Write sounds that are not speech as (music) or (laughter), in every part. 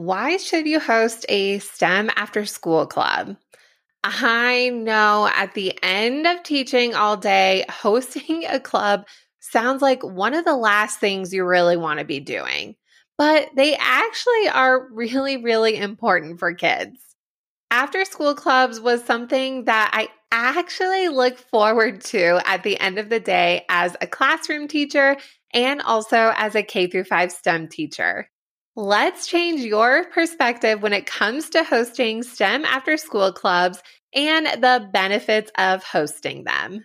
Why should you host a STEM after school club? I know at the end of teaching all day, (laughs) hosting a club sounds like one of the last things you really want to be doing, but they actually are really, really important for kids. After school clubs was something that I actually look forward to at the end of the day as a classroom teacher and also as a K through 5 STEM teacher. Let's change your perspective when it comes to hosting STEM after school clubs and the benefits of hosting them.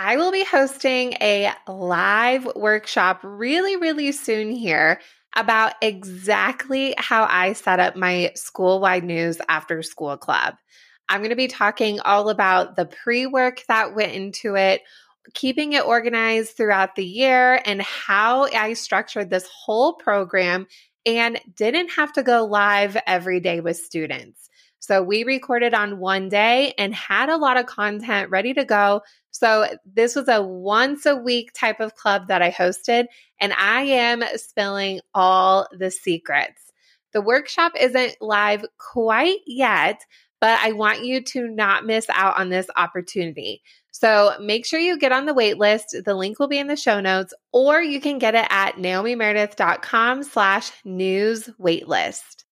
I will be hosting a live workshop really, really soon here about exactly how I set up my school wide news after school club. I'm going to be talking all about the pre work that went into it, keeping it organized throughout the year, and how I structured this whole program and didn't have to go live every day with students. So we recorded on one day and had a lot of content ready to go so this was a once a week type of club that I hosted, and I am spilling all the secrets. The workshop isn't live quite yet, but I want you to not miss out on this opportunity. So make sure you get on the wait list. The link will be in the show notes, or you can get it at naomimeredith.com slash news waitlist.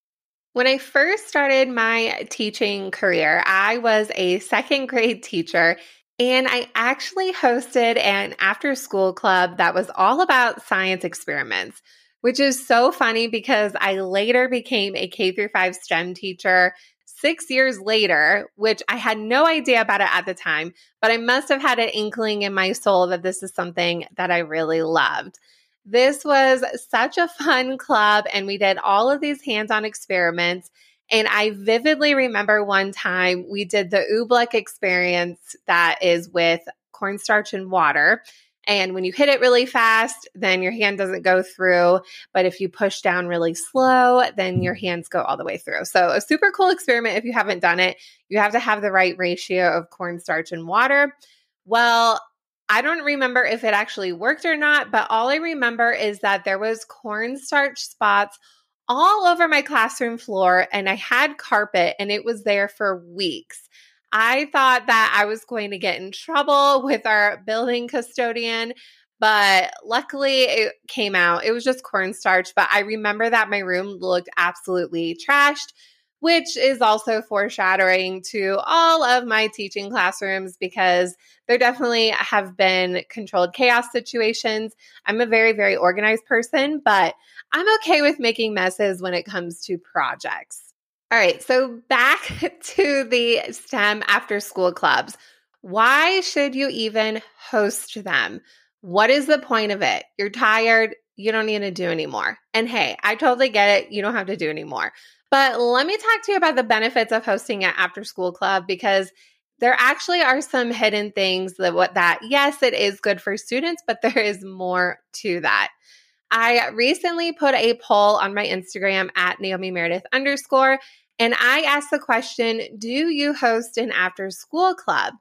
When I first started my teaching career, I was a second grade teacher and I actually hosted an after school club that was all about science experiments, which is so funny because I later became a K through 5 STEM teacher six years later, which I had no idea about it at the time, but I must have had an inkling in my soul that this is something that I really loved. This was such a fun club, and we did all of these hands on experiments. And I vividly remember one time we did the oobleck experience that is with cornstarch and water. And when you hit it really fast, then your hand doesn't go through. But if you push down really slow, then your hands go all the way through. So, a super cool experiment if you haven't done it. You have to have the right ratio of cornstarch and water. Well, I don't remember if it actually worked or not, but all I remember is that there was cornstarch spots all over my classroom floor and I had carpet and it was there for weeks. I thought that I was going to get in trouble with our building custodian, but luckily it came out. It was just cornstarch, but I remember that my room looked absolutely trashed which is also foreshadowing to all of my teaching classrooms because there definitely have been controlled chaos situations. I'm a very, very organized person, but I'm okay with making messes when it comes to projects. All right, so back (laughs) to the STEM after school clubs. Why should you even host them? What is the point of it? You're tired, you don't need to do anymore. And hey, I totally get it. You don't have to do anymore. But let me talk to you about the benefits of hosting an after school club because there actually are some hidden things that what that yes, it is good for students, but (laughs) there is more to that. I recently put a poll on my Instagram at Naomi Meredith underscore, and I asked the question, do you host an after school club?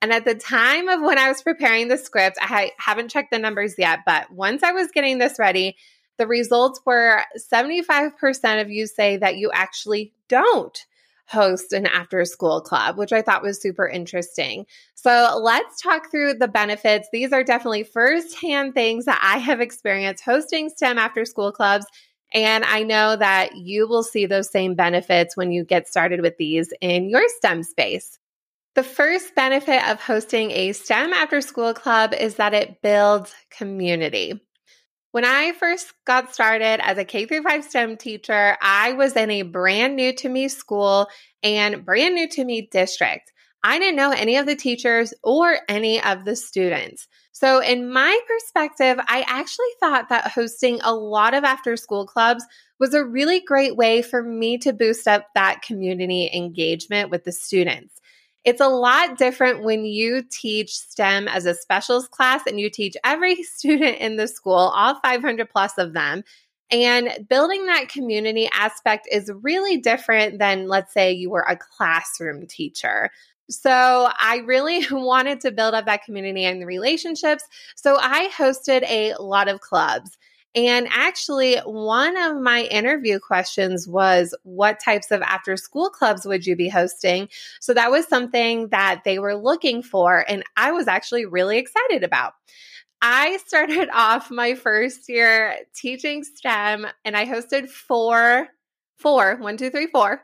And at the time of when I was preparing the script, I haven't checked the numbers yet, but once I was getting this ready, the results were 75% of you say that you actually don't host an after school club, which I thought was super interesting. So let's talk through the benefits. These are definitely firsthand things that I have experienced hosting STEM after school clubs. And I know that you will see those same benefits when you get started with these in your STEM space. The first benefit of hosting a STEM after school club is that it builds community. When I first got started as a K through 5 STEM teacher, I was in a brand new to me school and brand new to me district. I didn't know any of the teachers or any of the students. So, in my perspective, I actually thought that hosting a lot of after school clubs was a really great way for me to boost up that community engagement with the students. It's a lot different when you teach STEM as a specials class and you teach every (laughs) student in the school, all 500 plus of them. And building that community aspect is really different than, let's say, you were a classroom teacher. So I really (laughs) wanted to build up that community and the relationships. So I hosted a lot of clubs. And actually, one of my interview questions was what types of after school clubs would you be hosting? So that was something that they were looking for. And I was actually really excited about. I (laughs) started off my first year teaching STEM and I hosted four, four, one, two, three, four,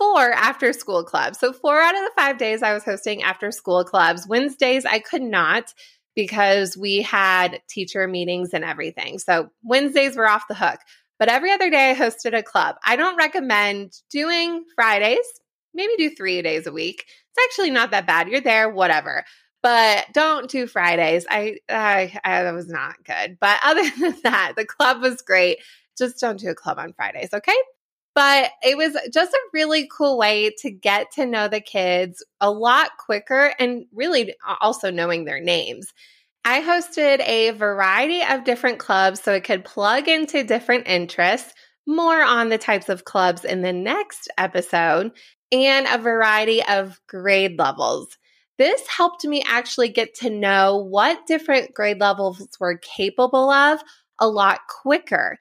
four after school clubs. So, four out of the five days I was hosting after school clubs. Wednesdays I could not because we had teacher meetings and everything. So Wednesdays were off the hook. But every other day I hosted a club. I don't recommend doing Fridays, maybe do three days a week. It's actually not that bad. You're there, whatever. But don't do Fridays. I, I, I was not good. But (laughs) other than that, the club was great. Just don't do a club on Fridays, okay? But it was just a really cool way to get to know the kids a lot quicker and really also knowing their names. I hosted a variety of different clubs so it could plug into different interests, more on the types of clubs in the next episode, and a variety of grade levels. This helped me actually get to know what different grade levels were capable of a lot quicker.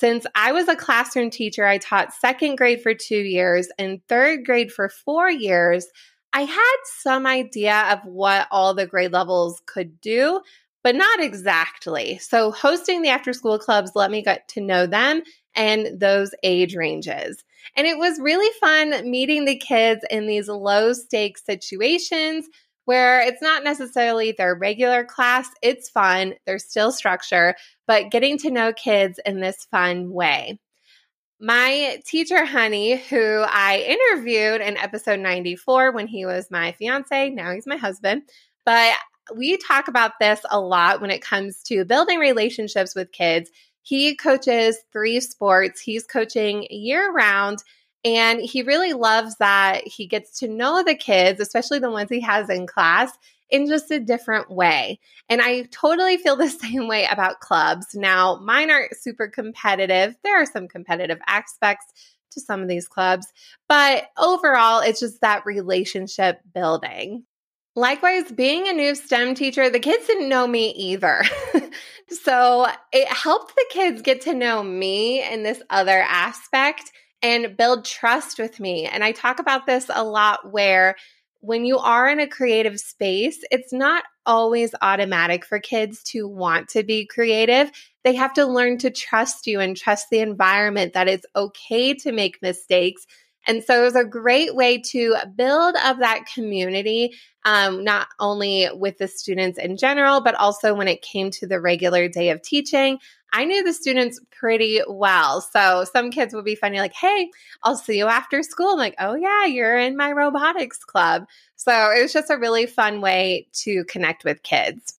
Since I was a classroom teacher, I taught second grade for two years and third grade for four years. I had some idea of what all the grade levels could do, but not exactly. So, hosting the after school clubs let me get to know them and those age ranges. And it was really fun meeting the kids in these low stakes situations where it's not necessarily their regular class. It's fun, there's still structure, but getting to know kids in this fun way. My teacher, Honey, who I interviewed in episode 94 when he was my fiance, now he's my husband, but we talk about this a lot when it comes to building relationships with kids. He coaches three sports, he's coaching year round. And he really loves that he gets to know the kids, especially the ones he has in class, in just a different way. And I totally feel the (laughs) same way about clubs. Now, mine aren't super competitive. There are some competitive aspects to some of these clubs, but overall, it's just that relationship building. Likewise, being a new STEM teacher, the kids didn't know me either. (laughs) so it helped the kids get to know me in this other aspect and build trust with me. And I talk about this a lot where when you are in a creative space, it's not always automatic for kids to want to be creative. They have to learn to trust you and trust the environment that it's okay to make mistakes. And so it was a great way to build up that community, um, not only with the students in general, but also when it came to the regular day of teaching. I knew the students pretty well. So some kids would be funny, like, hey, I'll see you after school. I'm like, oh, yeah, you're in my robotics club. So it was just a really fun way to connect with kids.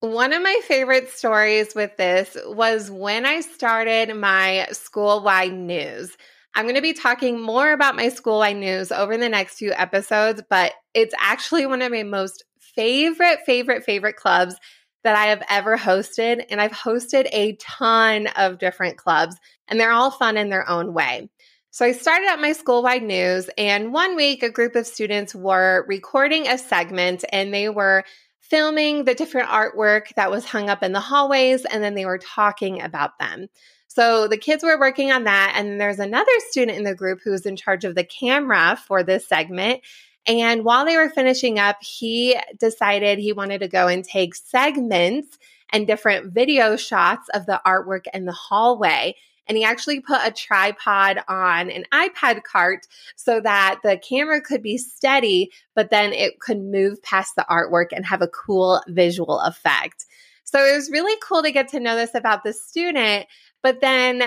One of my favorite stories with this was when I started my school wide news. I'm going to be talking more about my school wide news over the next few episodes, but it's actually one of my most favorite, favorite, favorite clubs that I have ever hosted. And I've hosted a ton of different clubs, and they're all fun in their own way. So I started at my school wide news, and one week a group of students were recording a segment and they were filming the different artwork that was hung up in the hallways, and then they were talking about them. So the kids were working on that, and there's another student in the group who was in charge of the camera for this segment. And while they were finishing up, he decided he wanted to go and take segments and different video shots of the artwork in the hallway. And he actually put a tripod on an iPad cart so that the camera could be steady, but then it could move past the artwork and have a cool visual effect. So it was really cool to get to know this about the student. But then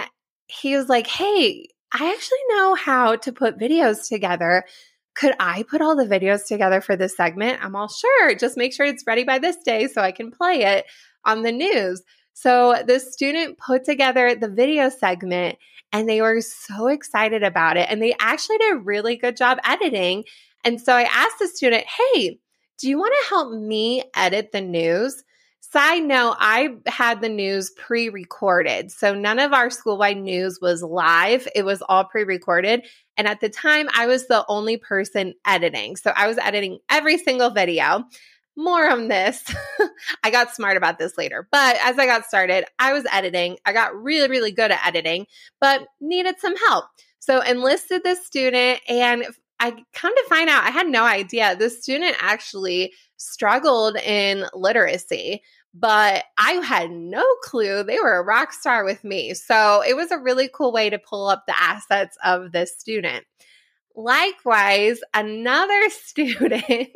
he was like, Hey, I actually know how to put videos together could I put all the videos together for this segment? I'm all sure. Just make sure it's ready by this day so I can play it on the news. So the student put together the video segment and they were so excited about it. And they actually did a really good job editing. And so I asked the student, Hey, do you want to help me edit the news? Side note, I had the news pre recorded. So none of our school wide news was live, it was all pre recorded. And at the time, I was the only person editing. So I was editing every single video. More on this. (laughs) I got smart about this later. But as I got started, I was editing. I got really, really good at editing, but needed some help. So enlisted this student and I come to find out I had no idea the student actually struggled in literacy, but I had no clue they were a rock star with me. So it was a really cool way to pull up the assets of this student. Likewise, another (laughs) student,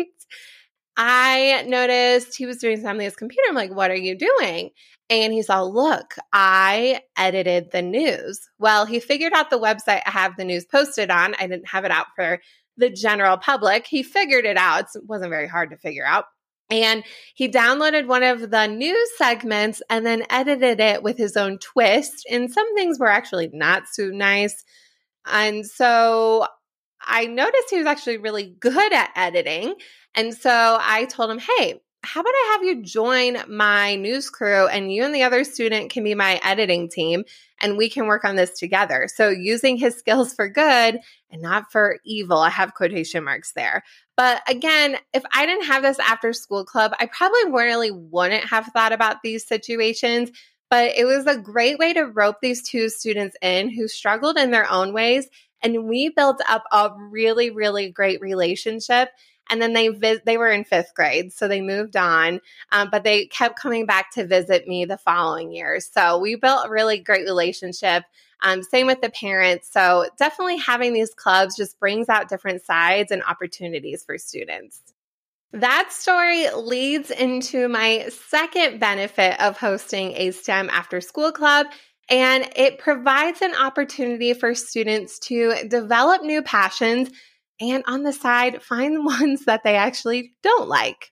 I noticed he was doing something on his computer. I'm like, what are you doing? And he saw, look, I edited the news. Well, he figured out the website I have the news posted on. I didn't have it out for the general public. He figured it out. It wasn't very hard to figure out. And he downloaded one of the news segments and then edited it with his own twist. And some things were actually not so nice. And so I noticed he was actually really good at editing. And so I told him, hey, how about I have you join my news crew and you and the other student can be my editing team and we can work on this together. So using his skills for good and not for evil, I have quotation marks there. But again, if I didn't have this after school club, I probably really wouldn't have thought about these situations. But it was a great way to rope these two students in who struggled in their own ways. And we built up a really, really great relationship and then they vis- they were in fifth grade, so they moved on. Um, but they kept coming back to visit me the following year. So we built a really great relationship. Um, same with the parents. So definitely having these clubs just brings out different sides and opportunities for students. That story leads into my second benefit of hosting a STEM after school club. And it provides an opportunity for students to develop new passions and on the side, find the (laughs) ones that they actually don't like.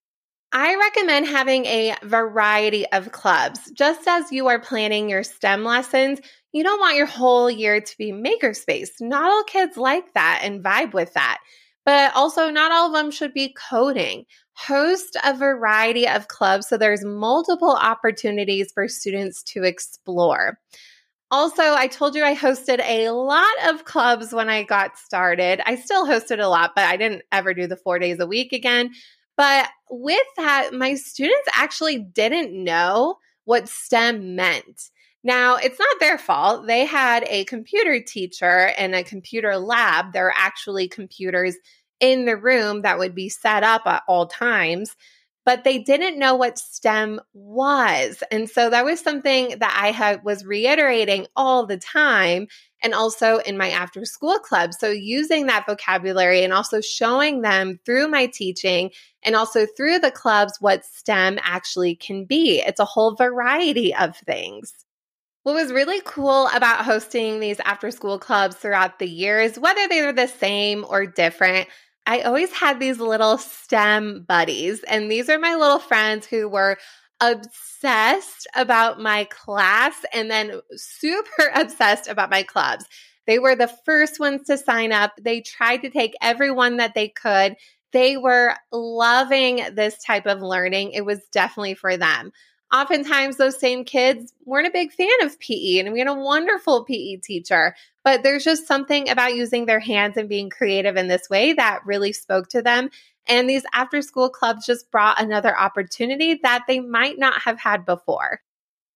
I recommend having a variety of clubs. Just as you are planning your STEM lessons, you don't want your whole year to be makerspace. Not all kids like that and vibe with that. But also, not all of them should be coding. Host a variety of clubs so there's multiple opportunities for students to explore. Also, I told you I hosted a lot of clubs when I got started. I still hosted a lot, but I didn't ever do the four days a week again. But with that, my students actually didn't know what STEM meant. Now, it's not their fault. They had a computer teacher and a computer lab. There are actually computers in the room that would be set up at all times but they didn't know what STEM was. And so that was something that I had was reiterating all the time and also in my after school club. So using that vocabulary and also showing them through my teaching and also through the clubs what STEM actually can be. It's a whole variety of things. What was really cool about hosting these after school clubs throughout the years, whether they were the same or different, I always had these little STEM buddies, and these are my little friends who were obsessed about my class and then super (laughs) obsessed about my clubs. They were the first ones to sign up. They tried to take everyone that they could. They were loving this type of learning. It was definitely for them oftentimes those same kids weren't a big fan of PE and we had a wonderful PE teacher. But there's just something about using their hands and being creative in this way that really spoke to them. And these after school clubs just brought another opportunity that they might not have had before.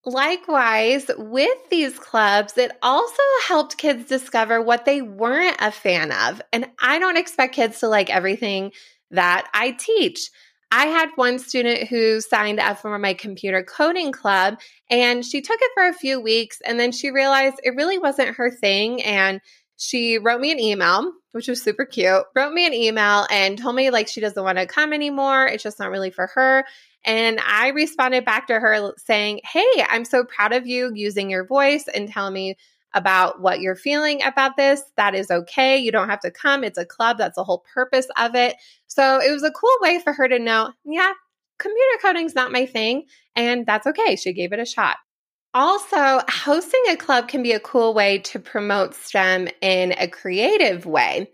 Likewise, with these clubs, it also helped kids discover what they weren't a fan of. And I don't expect kids to like everything that I teach. I had one student who signed up for my computer coding club and she took it for a few weeks and then she realized it really wasn't her thing. And she wrote me an email, which was super cute, wrote me an email and told me like she doesn't want to come anymore. It's just not really for her. And I responded back to her saying, Hey, I'm so proud of you using your voice and telling me about what you're feeling about this. That is okay. You don't have to come. It's a club. That's the whole purpose of it. So it was a cool way for her to know, yeah, computer coding's not my thing. And that's okay. She gave it a shot. Also, hosting a club can be a cool way to promote STEM in a creative way.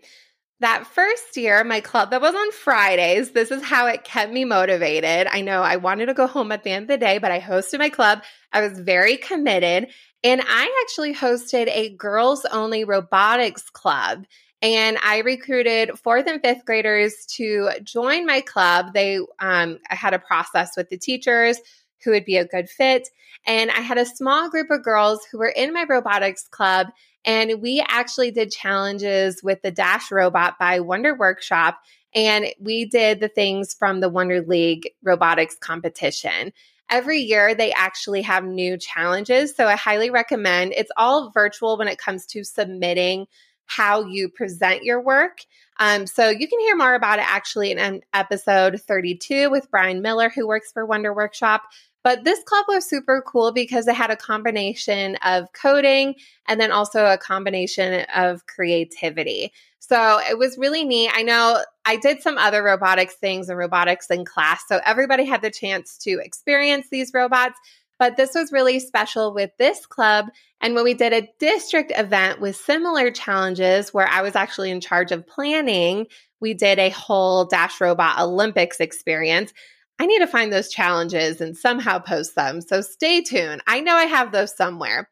That first year, my club that was on Fridays, this is how it kept me motivated. I know I wanted to go home at the end of the day, but I hosted my club. I was very committed. And I actually hosted a girls only robotics club. And I recruited fourth and fifth graders to join my club. They, um, I had a process with the teachers who would be a good fit. And I had a small group of girls who were in my robotics club. And we actually did challenges with the Dash robot by Wonder Workshop. And we did the things from the Wonder League robotics competition. Every year, they actually have new challenges. So I highly recommend it's all virtual when it comes to submitting how you present your work. Um, so you can hear more about it actually in episode 32 with Brian Miller, who works for Wonder Workshop. But this club was super cool because it had a combination of coding and then also a combination of creativity. So it was really neat. I know I did some other robotics things and robotics in class. So everybody had the chance to experience these robots. But this was really special with this club. And when we did a district event with similar challenges, where I was actually in charge of planning, we did a whole Dash Robot Olympics experience. I need to find those challenges and somehow post them. So stay tuned. I know I have those somewhere.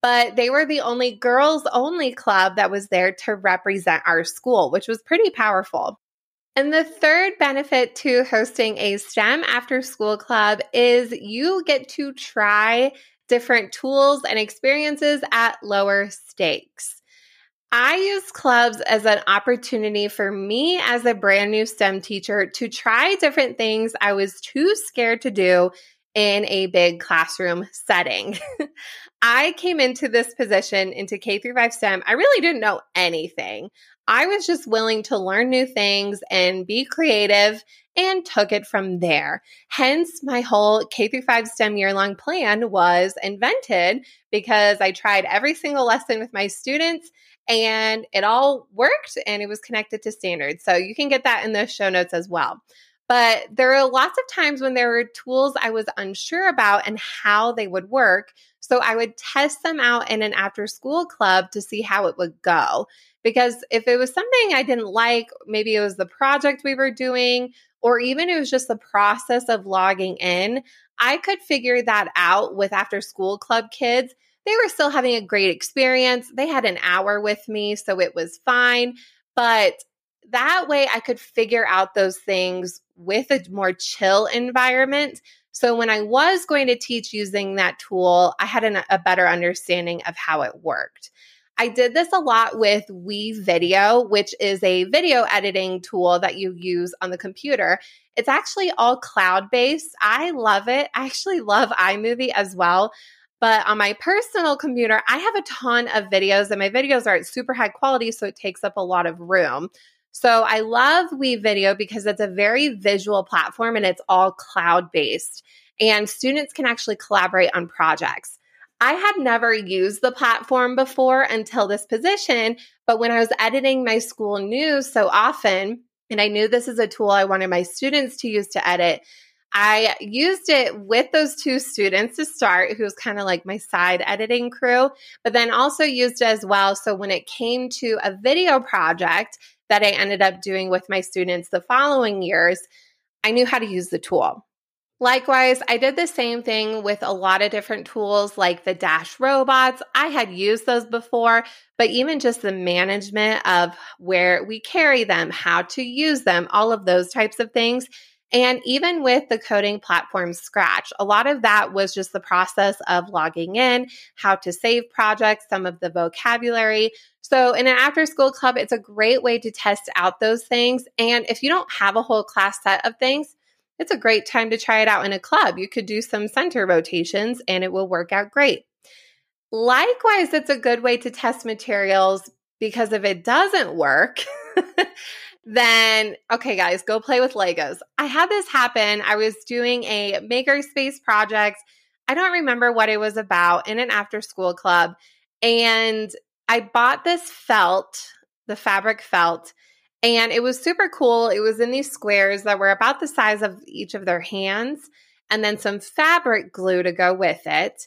But they were the only girls only club that was there to represent our school, which was pretty powerful. And the third benefit to hosting a STEM after school club is you get to try different tools and experiences at lower stakes. I use clubs as an opportunity for me as a brand new STEM teacher to try different things I was too scared to do in a big classroom setting. (laughs) I came into this position into K through 5 STEM. I really didn't know anything. I was just willing to learn new things and be creative and took it from there. Hence, my whole K through 5 STEM year long plan was invented because I tried every single lesson with my students and it all worked and it was connected to standards. So you can get that in the show notes as well. But there are lots of times when there were tools I was unsure about and how they would work. So I would test them out in an after school club to see how it would go. Because if it was something I didn't like, maybe it was the project we were doing, or even it was just the process of logging in, I could figure that out with after school club kids. They were still having a great experience. They had an hour with me, so it was fine. But that way I could figure out those things with a more chill environment. So when I was going to teach using that tool, I had an, a better understanding of how it worked. I did this a lot with WeVideo, which is a video editing tool that you use on the computer. It's actually all cloud based. I love it. I actually love iMovie as well. But on my personal computer, I have a ton of videos, and my videos are at super high quality, so it takes up a lot of room. So I love WeVideo because it's a very visual platform and it's all cloud based, and students can actually collaborate on projects. I had never used the platform before until this position, but when I was editing my school news so often, and I knew this is a tool I wanted my students to use to edit, I used it with those two students to start, who was kind of like my side editing crew, but then also used it as well. So when it came to a video project that I ended up doing with my students the following years, I knew how to use the tool. Likewise, I did the same thing with a lot of different tools like the Dash robots. I had used those before, but even just the management of where we carry them, how to use them, all of those types of things. And even with the coding platform Scratch, a lot of that was just the process of logging in, how to save projects, some of the vocabulary. So, in an after school club, it's a great way to test out those things. And if you don't have a whole class set of things, it's a great time to try it out in a club. You could do some center rotations and it will work out great. Likewise, it's a good way to test materials because if it doesn't work, (laughs) then okay, guys, go play with Legos. I had this happen. I was doing a makerspace project. I don't remember what it was about in an after school club. And I bought this felt, the fabric felt, and it was super cool. It was in these squares that were about the size of each of their hands, and then some fabric glue to go with it.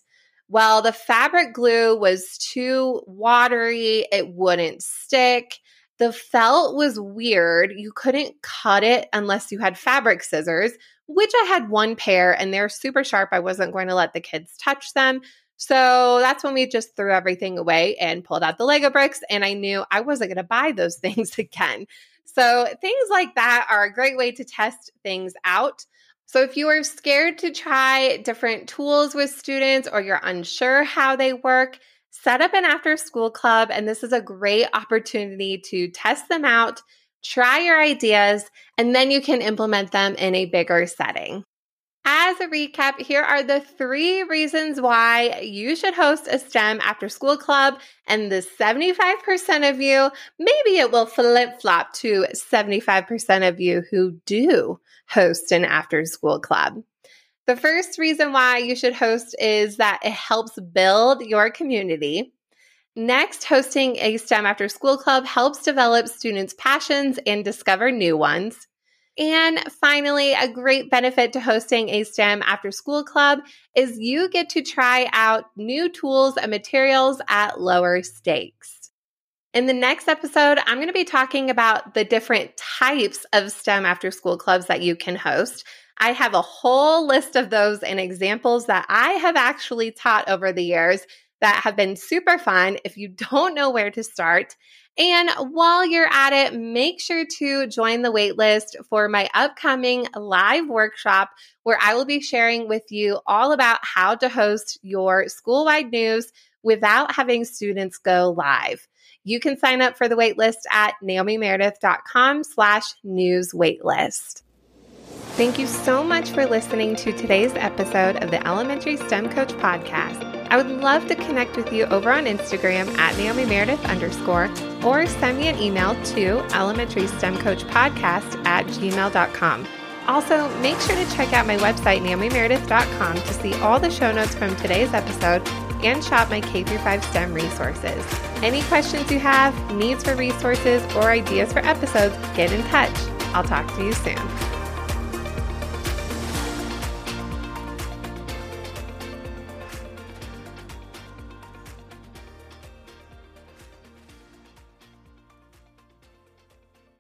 Well, the fabric glue was too watery, it wouldn't stick. The felt was weird. You couldn't cut it unless you had fabric scissors, which I had one pair and they're super sharp. I wasn't going to let the kids touch them. So that's when we just threw everything away and pulled out the Lego bricks. And I knew I wasn't going to buy those (laughs) things again. So things like that are a great way to test things out. So if you are scared to try different tools with students or you're unsure how they work, set up an after school club. And this is a great opportunity to test them out, try your ideas, and then you can implement them in a bigger setting. As a recap, here are the three reasons why you should host a STEM after school club. And the 75% of you, maybe it will flip flop to 75% of you who do host an after school club. The first reason why you should host is that it helps build your community. Next, hosting a STEM after school club helps develop students' passions and discover new ones. And finally, a great benefit to hosting a STEM after school club is you get to try out new tools and materials at lower stakes. In the next episode, I'm going to be talking about the different types of STEM after school clubs that you can host. I have a whole list of those and examples that I have actually taught over the years that have been super fun if you don't know where to start. And while you're at it, make sure to join the waitlist for my upcoming live workshop where I will be sharing with you all about how to host your school wide news without having students go live. You can sign up for the waitlist at naomimeredith.com slash news waitlist. Thank you so much for listening to today's episode of the Elementary STEM Coach Podcast. I would love to connect with you over on Instagram at Naomi Meredith underscore or send me an email to elementary STEM coach podcast at gmail.com. Also, make sure to check out my website, naomimeredith.com, to see all the show notes from today's episode and shop my K 5 STEM resources. Any questions you have, needs for resources, or ideas for episodes, get in touch. I'll talk to you soon.